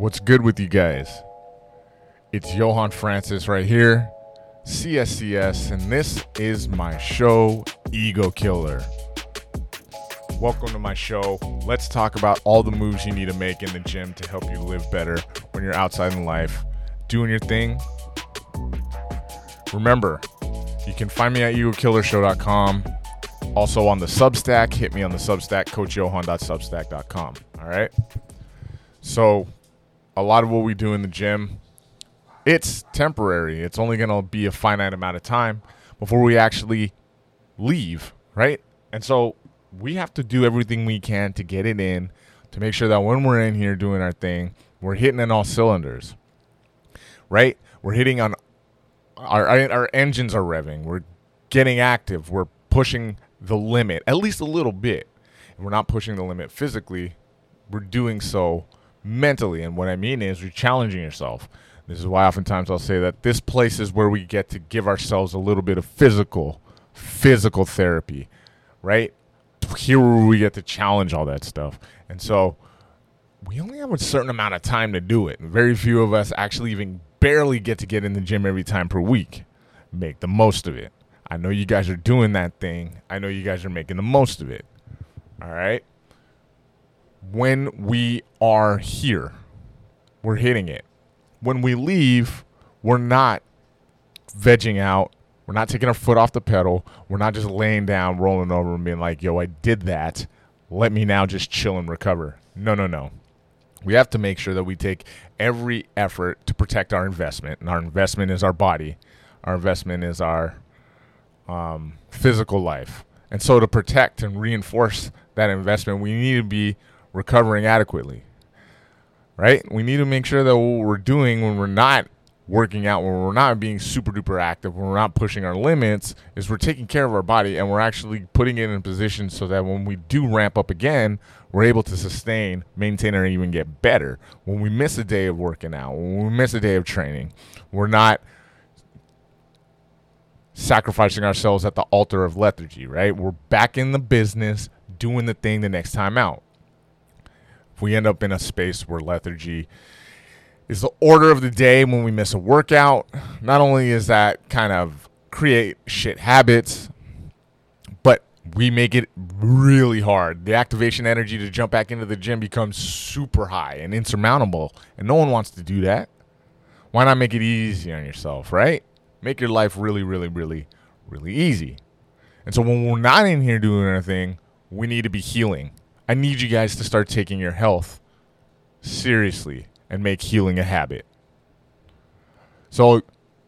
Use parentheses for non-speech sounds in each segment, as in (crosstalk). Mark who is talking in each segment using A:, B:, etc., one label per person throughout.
A: What's good with you guys? It's Johan Francis right here, CSCS, and this is my show, Ego Killer. Welcome to my show. Let's talk about all the moves you need to make in the gym to help you live better when you're outside in life, doing your thing. Remember, you can find me at egokillershow.com. Also on the Substack, hit me on the Substack, coachjohan.substack.com. All right. So, a lot of what we do in the gym, it's temporary. It's only going to be a finite amount of time before we actually leave, right? And so, we have to do everything we can to get it in to make sure that when we're in here doing our thing, we're hitting in all cylinders, right? We're hitting on our, our, our engines are revving. We're getting active. We're pushing the limit at least a little bit. And we're not pushing the limit physically. We're doing so mentally. And what I mean is you're challenging yourself. This is why oftentimes I'll say that this place is where we get to give ourselves a little bit of physical, physical therapy, right? Here we get to challenge all that stuff. And so we only have a certain amount of time to do it. Very few of us actually even barely get to get in the gym every time per week. Make the most of it. I know you guys are doing that thing. I know you guys are making the most of it. All right. When we are here, we're hitting it. When we leave, we're not vegging out. We're not taking our foot off the pedal. We're not just laying down, rolling over, and being like, yo, I did that. Let me now just chill and recover. No, no, no. We have to make sure that we take every effort to protect our investment. And our investment is our body, our investment is our um, physical life. And so, to protect and reinforce that investment, we need to be recovering adequately, right? We need to make sure that what we're doing when we're not working out, when we're not being super duper active, when we're not pushing our limits, is we're taking care of our body and we're actually putting it in a position so that when we do ramp up again, we're able to sustain, maintain, or even get better. When we miss a day of working out, when we miss a day of training, we're not sacrificing ourselves at the altar of lethargy, right? We're back in the business doing the thing the next time out. We end up in a space where lethargy is the order of the day when we miss a workout, not only is that kind of create shit habits, but we make it really hard. The activation energy to jump back into the gym becomes super high and insurmountable, and no one wants to do that. Why not make it easy on yourself, right? make your life really, really, really, really easy. And so when we're not in here doing anything, we need to be healing. I need you guys to start taking your health seriously and make healing a habit. So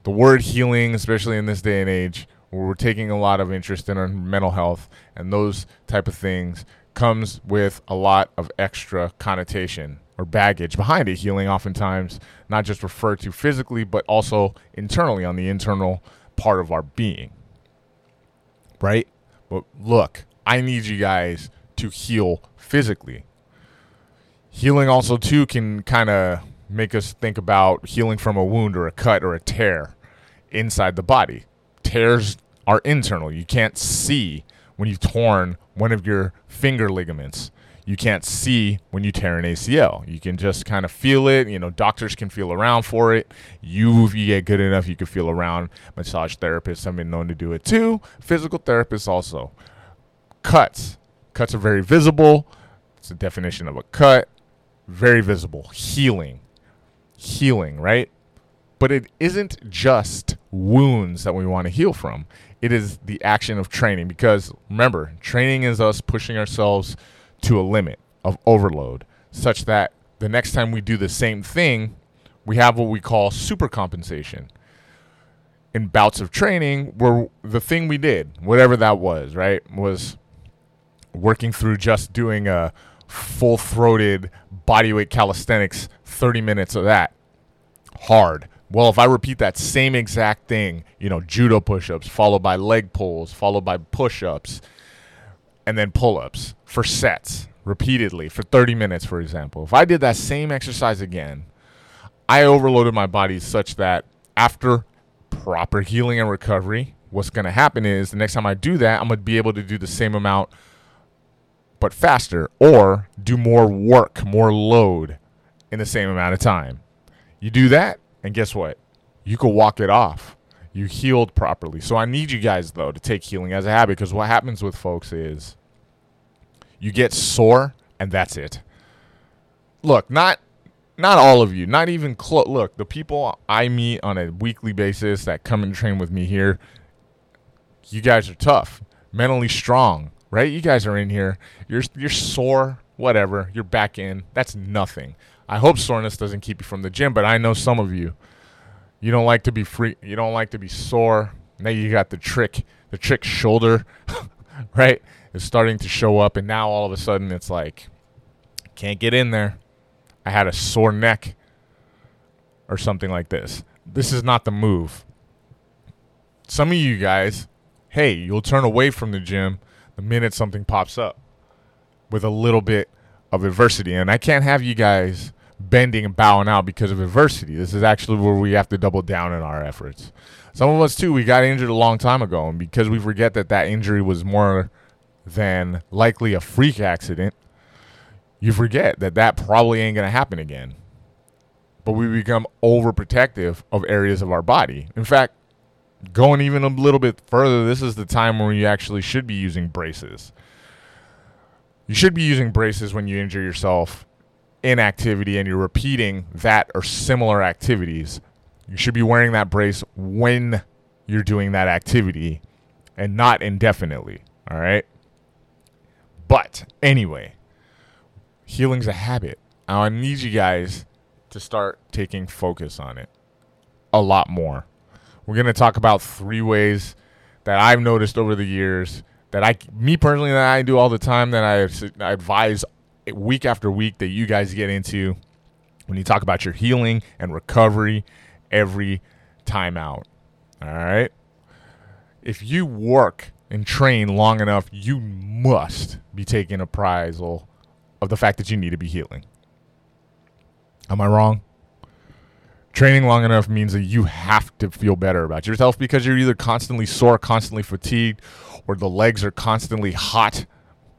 A: the word healing, especially in this day and age, where we're taking a lot of interest in our mental health and those type of things, comes with a lot of extra connotation or baggage behind it. Healing oftentimes not just referred to physically, but also internally on the internal part of our being. Right? But look, I need you guys to heal physically. Healing also too can kind of make us think about healing from a wound or a cut or a tear inside the body. Tears are internal. You can't see when you've torn one of your finger ligaments you can't see when you tear an ACL. You can just kind of feel it. You know, doctors can feel around for it. You, if you get good enough, you can feel around. Massage therapists have been known to do it too. Physical therapists also. Cuts. Cuts are very visible. It's the definition of a cut. Very visible. Healing. Healing, right? But it isn't just wounds that we want to heal from. It is the action of training because remember, training is us pushing ourselves to a limit of overload such that the next time we do the same thing, we have what we call supercompensation. In bouts of training, where the thing we did, whatever that was, right, was working through just doing a full throated bodyweight calisthenics, 30 minutes of that. Hard. Well, if I repeat that same exact thing, you know, judo push ups, followed by leg pulls, followed by push ups, and then pull ups for sets repeatedly for 30 minutes, for example. If I did that same exercise again, I overloaded my body such that after proper healing and recovery, what's going to happen is the next time I do that, I'm going to be able to do the same amount but faster or do more work, more load in the same amount of time. You do that, and guess what? You can walk it off. You healed properly. So I need you guys though to take healing as a habit because what happens with folks is you get sore and that's it. Look, not not all of you, not even close. Look, the people I meet on a weekly basis that come and train with me here, you guys are tough, mentally strong, right? You guys are in here. You're you're sore, whatever. You're back in. That's nothing. I hope soreness doesn't keep you from the gym, but I know some of you, you don't like to be free. You don't like to be sore. Now you got the trick, the trick shoulder, (laughs) right? Is starting to show up, and now all of a sudden it's like, can't get in there. I had a sore neck or something like this. This is not the move. Some of you guys, hey, you'll turn away from the gym the minute something pops up with a little bit of adversity. And I can't have you guys bending and bowing out because of adversity. This is actually where we have to double down in our efforts. Some of us, too, we got injured a long time ago. And because we forget that that injury was more than likely a freak accident, you forget that that probably ain't going to happen again. But we become overprotective of areas of our body. In fact, going even a little bit further, this is the time where you actually should be using braces. You should be using braces when you injure yourself in activity and you're repeating that or similar activities. You should be wearing that brace when you're doing that activity and not indefinitely. All right. But anyway, healing's a habit. I need you guys to start taking focus on it a lot more. We're going to talk about three ways that I've noticed over the years that I, me personally, that I do all the time that I, I advise week after week that you guys get into when you talk about your healing and recovery every time out. All right. If you work and train long enough, you must be taking apprisal of the fact that you need to be healing. Am I wrong? Training long enough means that you have to feel better about yourself because you're either constantly sore, constantly fatigued, or the legs are constantly hot,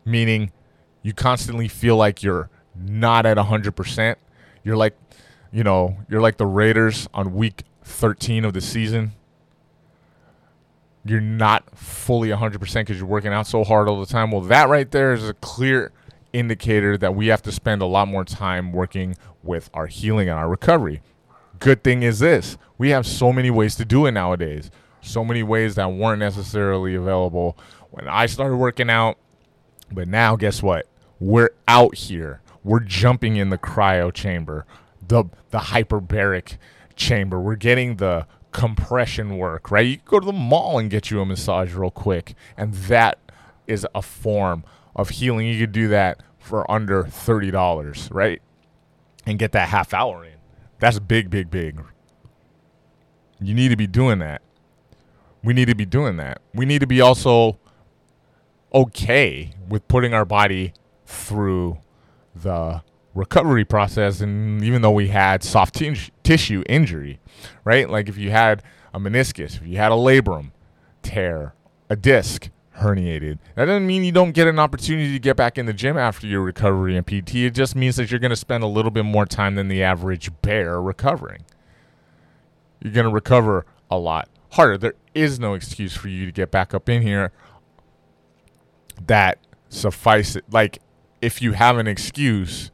A: meaning you constantly feel like you're not at 100%. You're like, you know, you're like the Raiders on week 13 of the season. You're not fully 100% because you're working out so hard all the time. Well, that right there is a clear indicator that we have to spend a lot more time working with our healing and our recovery. Good thing is this we have so many ways to do it nowadays, so many ways that weren't necessarily available when I started working out. But now, guess what? We're out here. We're jumping in the cryo chamber, the the hyperbaric chamber. We're getting the compression work, right? You go to the mall and get you a massage real quick, and that is a form of healing. You could do that for under $30, right? And get that half hour in. That's big, big, big. You need to be doing that. We need to be doing that. We need to be also okay with putting our body through the recovery process. And even though we had soft t- tissue injury, right? Like if you had a meniscus, if you had a labrum tear, a disc, herniated. That doesn't mean you don't get an opportunity to get back in the gym after your recovery and PT. It just means that you're going to spend a little bit more time than the average bear recovering. You're going to recover a lot harder. There is no excuse for you to get back up in here that suffice it. Like, if you have an excuse,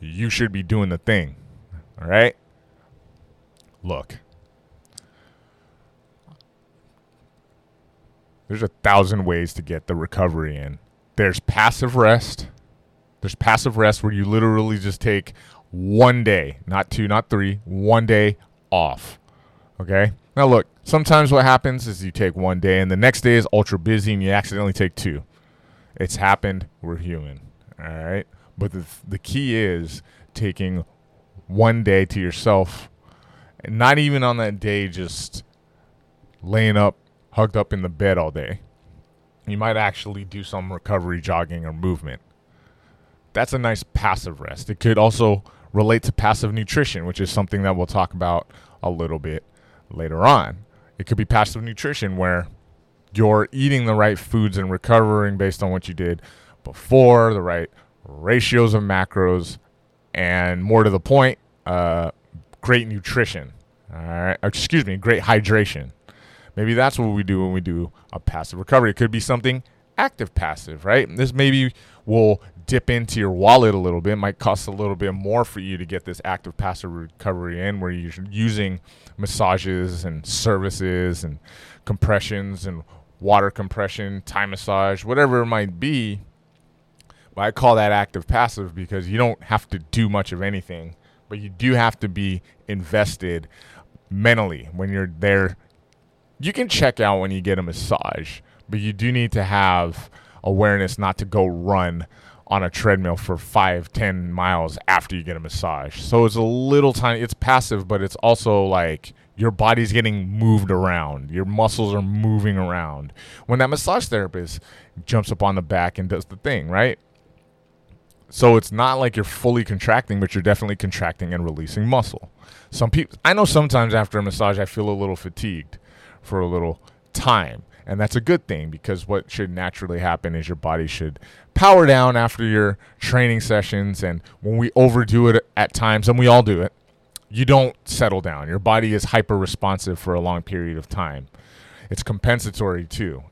A: you should be doing the thing. All right? Look. There's a thousand ways to get the recovery in. There's passive rest. There's passive rest where you literally just take one day, not two, not three, one day off. Okay? Now, look, sometimes what happens is you take one day and the next day is ultra busy and you accidentally take two. It's happened. We're human. All right? But the, the key is taking one day to yourself, and not even on that day just laying up hugged up in the bed all day. You might actually do some recovery jogging or movement. That's a nice passive rest. It could also relate to passive nutrition, which is something that we'll talk about a little bit later on. It could be passive nutrition where you're eating the right foods and recovering based on what you did before, the right ratios of macros, and more to the point, uh, great nutrition. All right, excuse me, great hydration. Maybe that's what we do when we do a passive recovery. It could be something active passive, right? This maybe will dip into your wallet a little bit. It might cost a little bit more for you to get this active passive recovery in where you're using massages and services and compressions and water compression, Thai massage, whatever it might be. But I call that active passive because you don't have to do much of anything, but you do have to be invested mentally when you're there. You can check out when you get a massage, but you do need to have awareness not to go run on a treadmill for five, ten miles after you get a massage. So it's a little tiny. It's passive, but it's also like your body's getting moved around. Your muscles are moving around. When that massage therapist jumps up on the back and does the thing, right? So it's not like you're fully contracting, but you're definitely contracting and releasing muscle. Some people, I know sometimes after a massage, I feel a little fatigued for a little time. And that's a good thing because what should naturally happen is your body should power down after your training sessions. And when we overdo it at times, and we all do it, you don't settle down. Your body is hyper responsive for a long period of time. It's compensatory too.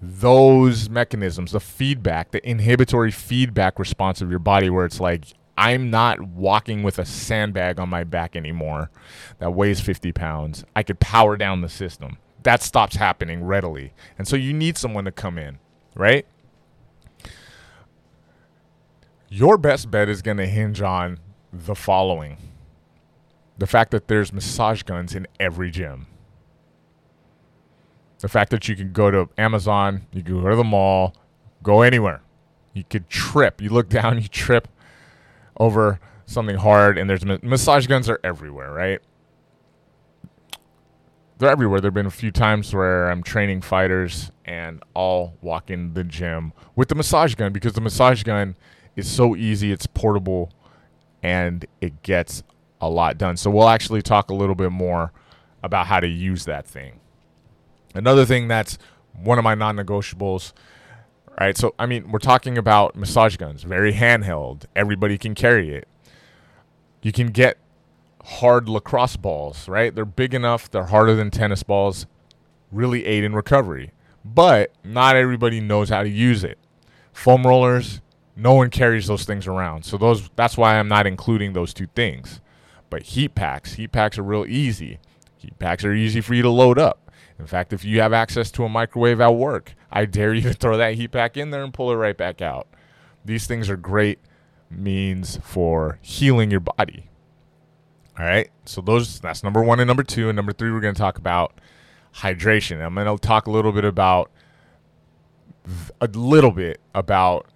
A: Those mechanisms, the feedback, the inhibitory feedback response of your body, where it's like, I'm not walking with a sandbag on my back anymore that weighs 50 pounds. I could power down the system that stops happening readily. And so you need someone to come in, right? Your best bet is going to hinge on the following the fact that there's massage guns in every gym. The fact that you can go to Amazon, you can go to the mall, go anywhere. You could trip. You look down, you trip over something hard, and there's massage guns are everywhere, right? they're everywhere. There've been a few times where I'm training fighters and I'll walk in the gym with the massage gun because the massage gun is so easy, it's portable, and it gets a lot done. So we'll actually talk a little bit more about how to use that thing. Another thing that's one of my non-negotiables, right? So I mean, we're talking about massage guns, very handheld. Everybody can carry it. You can get hard lacrosse balls, right? They're big enough, they're harder than tennis balls, really aid in recovery. But not everybody knows how to use it. Foam rollers, no one carries those things around. So those that's why I'm not including those two things. But heat packs, heat packs are real easy. Heat packs are easy for you to load up. In fact, if you have access to a microwave at work, I dare you to throw that heat pack in there and pull it right back out. These things are great means for healing your body. All right. So those that's number one and number two. And number three, we're going to talk about hydration. I'm going to talk a little bit about a little bit about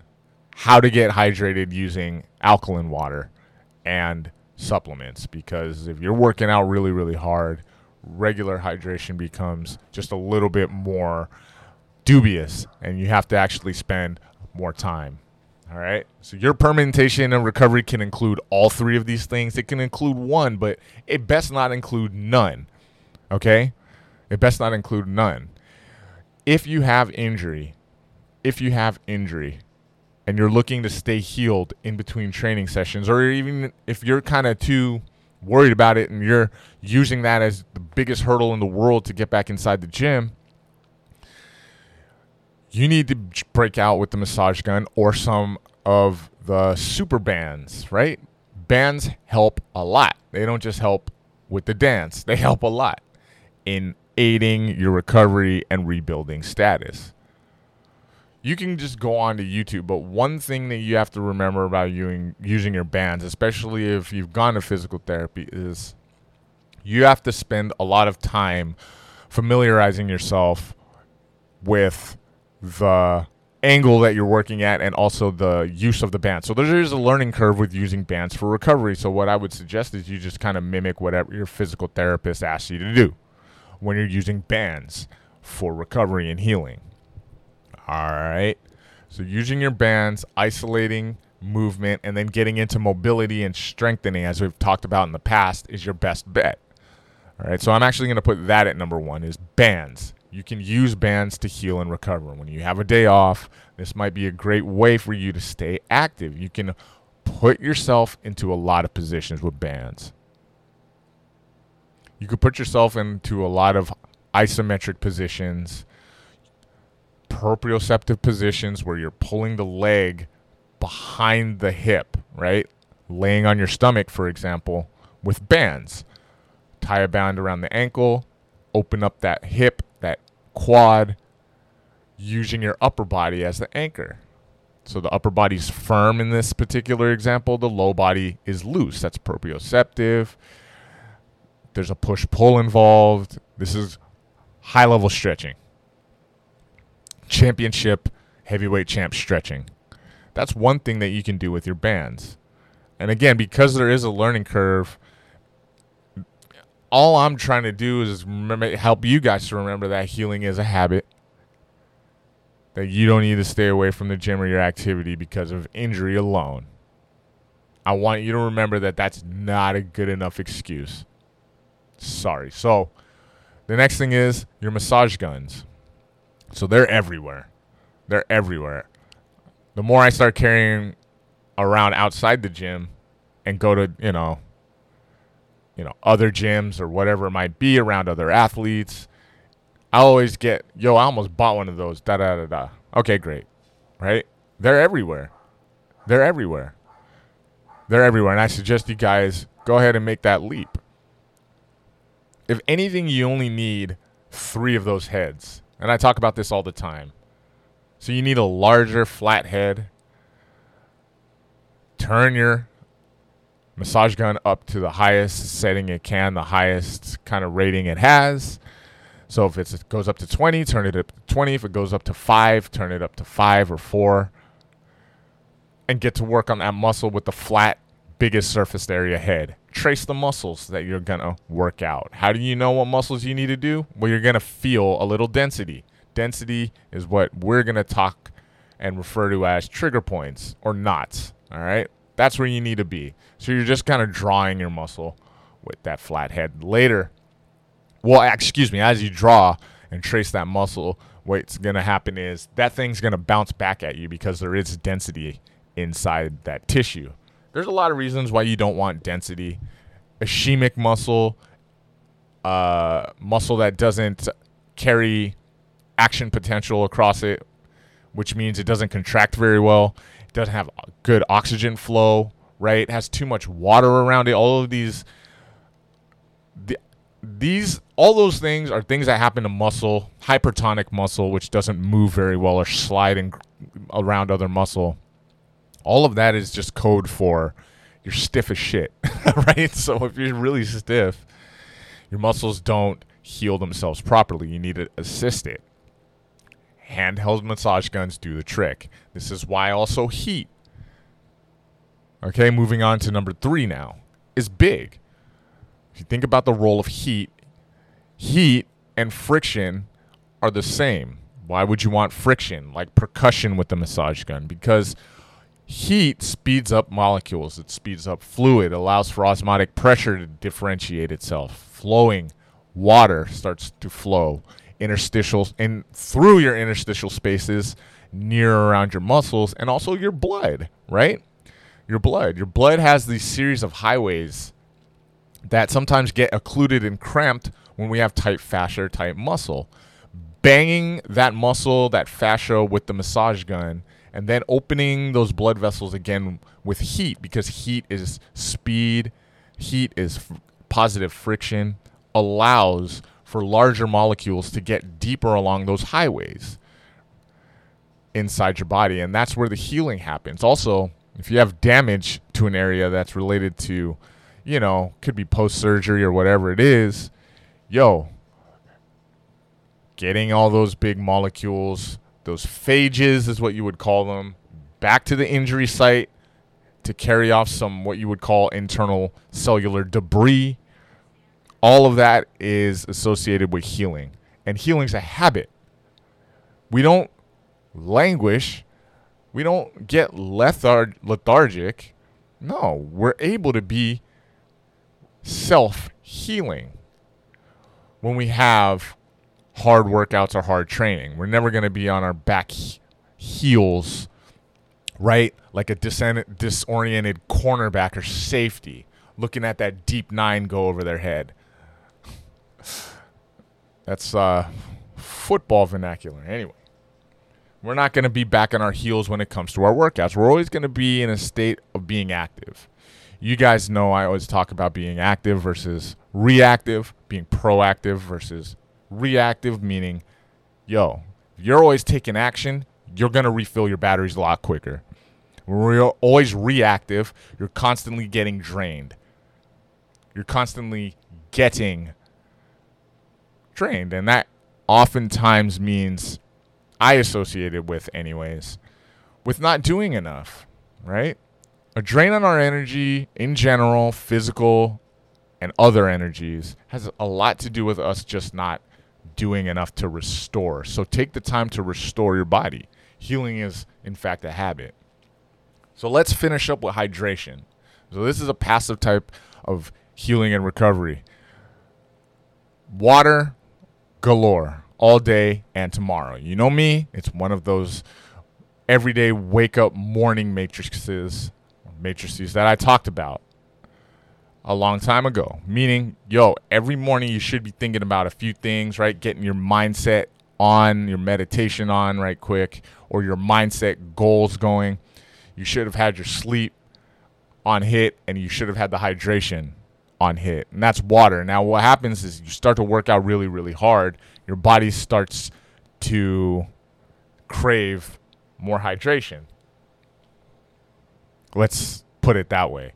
A: how to get hydrated using alkaline water and supplements because if you're working out really really hard regular hydration becomes just a little bit more dubious and you have to actually spend more time all right. So your permanentation and recovery can include all three of these things. It can include one, but it best not include none. Okay? It best not include none. If you have injury, if you have injury and you're looking to stay healed in between training sessions, or even if you're kind of too worried about it and you're using that as the biggest hurdle in the world to get back inside the gym, you need to break out with the massage gun or some of the super bands, right? Bands help a lot. They don't just help with the dance, they help a lot in aiding your recovery and rebuilding status. You can just go on to YouTube, but one thing that you have to remember about using, using your bands, especially if you've gone to physical therapy, is you have to spend a lot of time familiarizing yourself with the angle that you're working at and also the use of the band. So there's a learning curve with using bands for recovery. So what I would suggest is you just kind of mimic whatever your physical therapist asks you to do when you're using bands for recovery and healing. All right. So using your bands, isolating movement and then getting into mobility and strengthening as we've talked about in the past is your best bet. All right. So I'm actually going to put that at number 1 is bands you can use bands to heal and recover. When you have a day off, this might be a great way for you to stay active. You can put yourself into a lot of positions with bands. You could put yourself into a lot of isometric positions, proprioceptive positions where you're pulling the leg behind the hip, right? Laying on your stomach, for example, with bands. Tie a band around the ankle, open up that hip, quad, using your upper body as the anchor. So the upper body's firm in this particular example, the low body is loose. That's proprioceptive. There's a push pull involved. This is high level stretching. Championship heavyweight champ stretching. That's one thing that you can do with your bands. And again, because there is a learning curve, all I'm trying to do is remember, help you guys to remember that healing is a habit that you don't need to stay away from the gym or your activity because of injury alone. I want you to remember that that's not a good enough excuse. Sorry. So, the next thing is your massage guns. So, they're everywhere. They're everywhere. The more I start carrying around outside the gym and go to, you know, you know, other gyms or whatever it might be around other athletes, I always get, yo, I almost bought one of those. Da da da da. Okay, great. Right? They're everywhere. They're everywhere. They're everywhere. And I suggest you guys go ahead and make that leap. If anything, you only need three of those heads. And I talk about this all the time. So you need a larger flat head. Turn your massage gun up to the highest setting it can, the highest kind of rating it has. So if it goes up to 20, turn it up to 20. If it goes up to 5, turn it up to 5 or 4. And get to work on that muscle with the flat, biggest surface area head. Trace the muscles that you're going to work out. How do you know what muscles you need to do? Well, you're going to feel a little density. Density is what we're going to talk and refer to as trigger points or knots. All right? That's where you need to be. So you're just kind of drawing your muscle with that flat head. Later, well, excuse me, as you draw and trace that muscle, what's going to happen is that thing's going to bounce back at you because there is density inside that tissue. There's a lot of reasons why you don't want density. Ischemic muscle, uh, muscle that doesn't carry action potential across it, which means it doesn't contract very well. Doesn't have good oxygen flow, right? It has too much water around it. All of these the, these all those things are things that happen to muscle, hypertonic muscle, which doesn't move very well or slide sliding around other muscle. All of that is just code for you're stiff as shit, (laughs) right? So if you're really stiff, your muscles don't heal themselves properly. You need to assist it. Handheld massage guns do the trick. This is why also heat. Okay, moving on to number three now is big. If you think about the role of heat, heat and friction are the same. Why would you want friction, like percussion with the massage gun? Because heat speeds up molecules, it speeds up fluid, allows for osmotic pressure to differentiate itself. Flowing water starts to flow interstitial and through your interstitial spaces near around your muscles and also your blood, right? Your blood. Your blood has these series of highways that sometimes get occluded and cramped when we have tight fascia or tight muscle. Banging that muscle, that fascia with the massage gun, and then opening those blood vessels again with heat because heat is speed, heat is f- positive friction, allows for larger molecules to get deeper along those highways inside your body. And that's where the healing happens. Also, if you have damage to an area that's related to you know, could be post surgery or whatever it is, yo, getting all those big molecules, those phages is what you would call them, back to the injury site to carry off some what you would call internal cellular debris. All of that is associated with healing. And healing's a habit. We don't languish. We don't get lethar- lethargic. No, we're able to be self healing when we have hard workouts or hard training. We're never going to be on our back heels right? Like a disoriented cornerback or safety looking at that deep nine go over their head. That's uh, football vernacular. Anyway, we're not going to be back on our heels when it comes to our workouts. We're always going to be in a state of being active. You guys know I always talk about being active versus reactive, being proactive versus reactive, meaning, yo, you're always taking action, you're going to refill your batteries a lot quicker. When you're always reactive, you're constantly getting drained. You're constantly getting drained. And that oftentimes means I associate it with, anyways, with not doing enough, right? A drain on our energy in general, physical and other energies, has a lot to do with us just not doing enough to restore. So take the time to restore your body. Healing is, in fact, a habit. So let's finish up with hydration. So this is a passive type of healing and recovery. Water galore all day and tomorrow. You know me, it's one of those everyday wake up morning matrices matrices that I talked about a long time ago. Meaning, yo, every morning you should be thinking about a few things, right? Getting your mindset on, your meditation on right quick, or your mindset goals going. You should have had your sleep on hit and you should have had the hydration on hit. And that's water. Now what happens is you start to work out really really hard, your body starts to crave more hydration. Let's put it that way.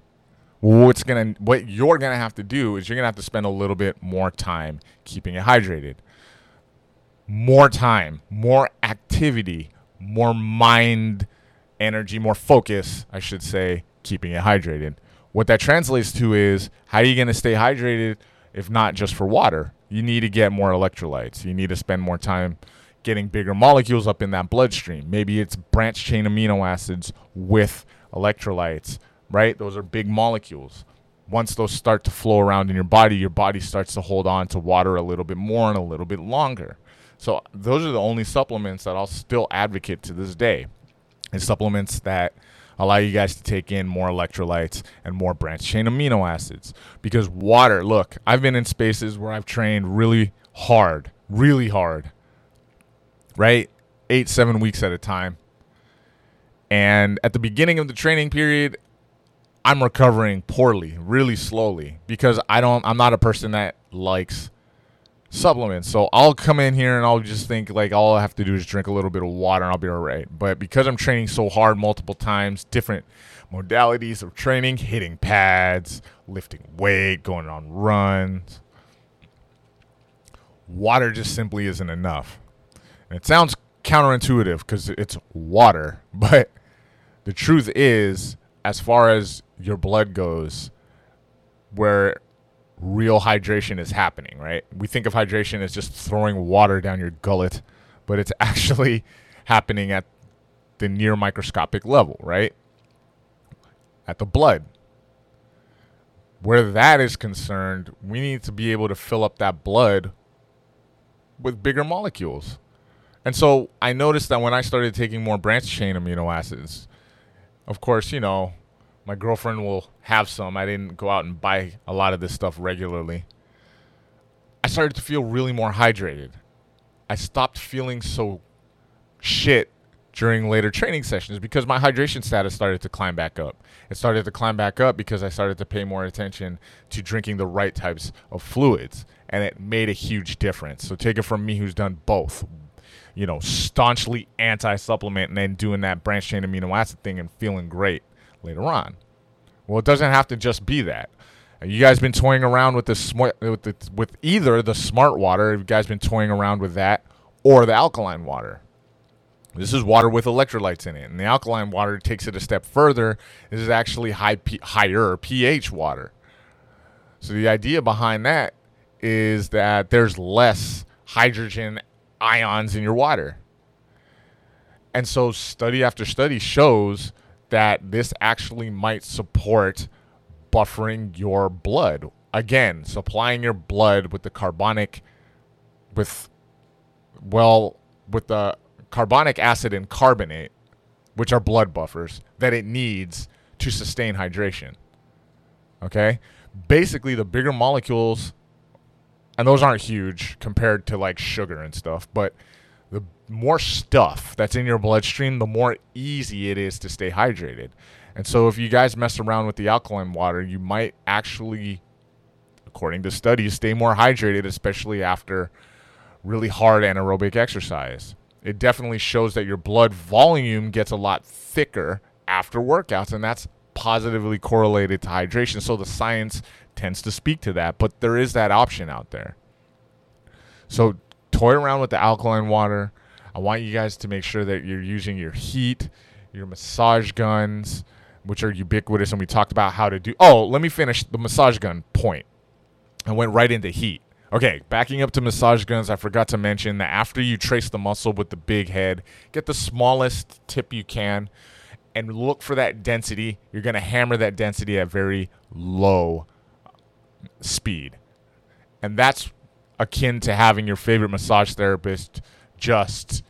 A: What's gonna what you're gonna have to do is you're gonna have to spend a little bit more time keeping it hydrated. More time, more activity, more mind energy, more focus, I should say, keeping it hydrated. What that translates to is how are you going to stay hydrated if not just for water? You need to get more electrolytes. You need to spend more time getting bigger molecules up in that bloodstream. Maybe it's branch chain amino acids with electrolytes, right? Those are big molecules. Once those start to flow around in your body, your body starts to hold on to water a little bit more and a little bit longer. So those are the only supplements that I'll still advocate to this day and supplements that allow you guys to take in more electrolytes and more branched chain amino acids. Because water, look, I've been in spaces where I've trained really hard, really hard, right? Eight, seven weeks at a time. And at the beginning of the training period, I'm recovering poorly, really slowly, because I don't, I'm not a person that likes supplements. So I'll come in here and I'll just think like all I have to do is drink a little bit of water and I'll be all right. But because I'm training so hard multiple times, different modalities of training, hitting pads, lifting weight, going on runs, water just simply isn't enough. And it sounds counterintuitive because it's water, (laughs) but the truth is, as far as your blood goes, where real hydration is happening, right? We think of hydration as just throwing water down your gullet, but it's (laughs) actually happening at the near microscopic level, right? At the blood. Where that is concerned, we need to be able to fill up that blood with bigger molecules. And so I noticed that when I started taking more branch chain amino acids, of course, you know, my girlfriend will have some. I didn't go out and buy a lot of this stuff regularly. I started to feel really more hydrated. I stopped feeling so shit during later training sessions because my hydration status started to climb back up. It started to climb back up because I started to pay more attention to drinking the right types of fluids, and it made a huge difference. So take it from me who's done both. You know, staunchly anti supplement and then doing that branched chain amino acid thing and feeling great later on. Well, it doesn't have to just be that. You guys been toying around with the smart with the, with either the smart water. You guys been toying around with that or the alkaline water. This is water with electrolytes in it, and the alkaline water takes it a step further. This is actually high P- higher pH water. So the idea behind that is that there's less hydrogen ions in your water. And so study after study shows that this actually might support buffering your blood. Again, supplying your blood with the carbonic, with, well, with the carbonic acid and carbonate, which are blood buffers, that it needs to sustain hydration. Okay? Basically, the bigger molecules, and those aren't huge compared to like sugar and stuff, but more stuff that's in your bloodstream, the more easy it is to stay hydrated. And so, if you guys mess around with the alkaline water, you might actually, according to studies, stay more hydrated, especially after really hard anaerobic exercise. It definitely shows that your blood volume gets a lot thicker after workouts, and that's positively correlated to hydration. So, the science tends to speak to that, but there is that option out there. So, toy around with the alkaline water. I want you guys to make sure that you're using your heat, your massage guns, which are ubiquitous, and we talked about how to do. Oh, let me finish the massage gun point. I went right into heat. Okay, backing up to massage guns, I forgot to mention that after you trace the muscle with the big head, get the smallest tip you can and look for that density. You're going to hammer that density at very low speed. And that's akin to having your favorite massage therapist just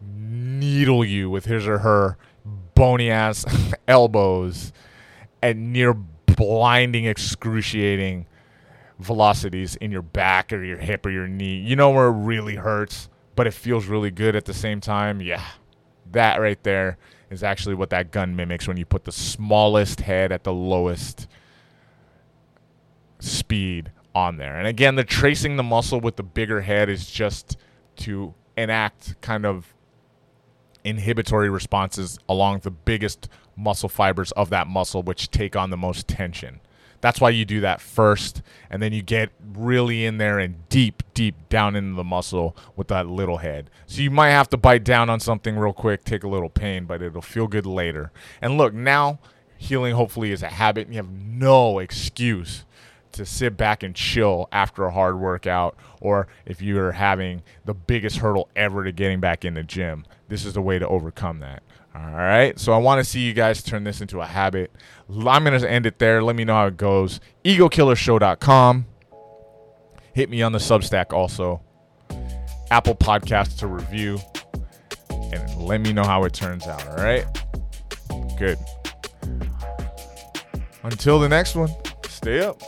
A: needle you with his or her bony ass (laughs) elbows at near blinding, excruciating velocities in your back or your hip or your knee. You know where it really hurts, but it feels really good at the same time? Yeah. That right there is actually what that gun mimics when you put the smallest head at the lowest speed on there. And again, the tracing the muscle with the bigger head is just to enact kind of inhibitory responses along the biggest muscle fibers of that muscle, which take on the most tension. That's why you do that first, and then you get really in there and deep, deep down into the muscle with that little head. So you might have to bite down on something real quick, take a little pain, but it'll feel good later. And look, now healing hopefully is a habit, and you have no excuse to sit back and chill after a hard workout or if you're having the biggest hurdle ever to getting back in the gym. This is the way to overcome that. All right so i want to see you guys turn this into a habit. I'm going to end it there. Let me know how it goes. Egokillershow.com hit me on the substack also. Apple podcasts to review. And let me know how it turns out all right good. Until the next one stay up